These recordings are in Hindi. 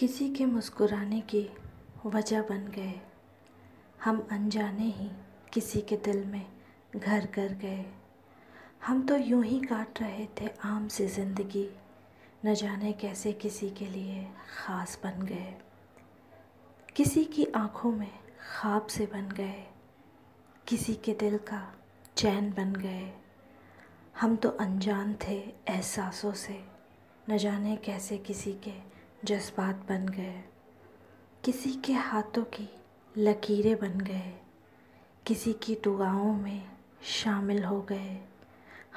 किसी के मुस्कुराने की वजह बन गए। हम अनजाने ही किसी के दिल में घर कर गए। हम तो यूँ ही काट रहे थे आम से ज़िंदगी, न जाने कैसे किसी के लिए ख़ास बन गए। किसी की आँखों में ख्वाब से बन गए, किसी के दिल का चैन बन गए। हम तो अनजान थे एहसासों से, न जाने कैसे किसी के जज्बात बन गए। किसी के हाथों की लकीरें बन गए। किसी की दुआओं में शामिल हो गए।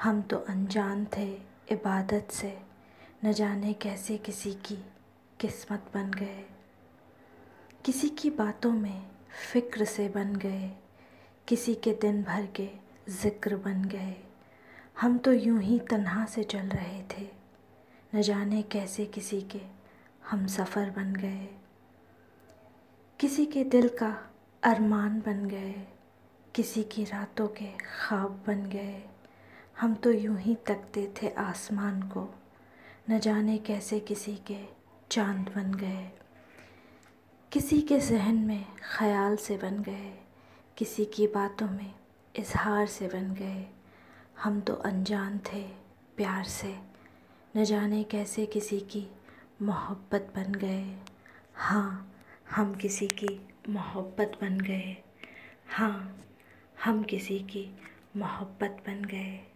हम तो अनजान थे इबादत से। न जाने कैसे किसी की किस्मत बन गए। किसी की बातों में फ़िक्र से बन गए। किसी के दिन भर के ज़िक्र बन गए। हम तो यूँ ही तन्हा से चल रहे थे। न जाने कैसे किसी के हम सफ़र बन गए। किसी के दिल का अरमान बन गए। किसी की रातों के ख्वाब बन गए। हम तो यूँ ही तकते थे आसमान को। न जाने कैसे किसी के चाँद बन गए। किसी के जहन में ख़याल से बन गए। किसी की बातों में इजहार से बन गए। हम तो अनजान थे प्यार से। न जाने कैसे किसी की मोहब्बत बन गए। हाँ हम किसी की मोहब्बत बन गए। हाँ हम किसी की मोहब्बत बन गए।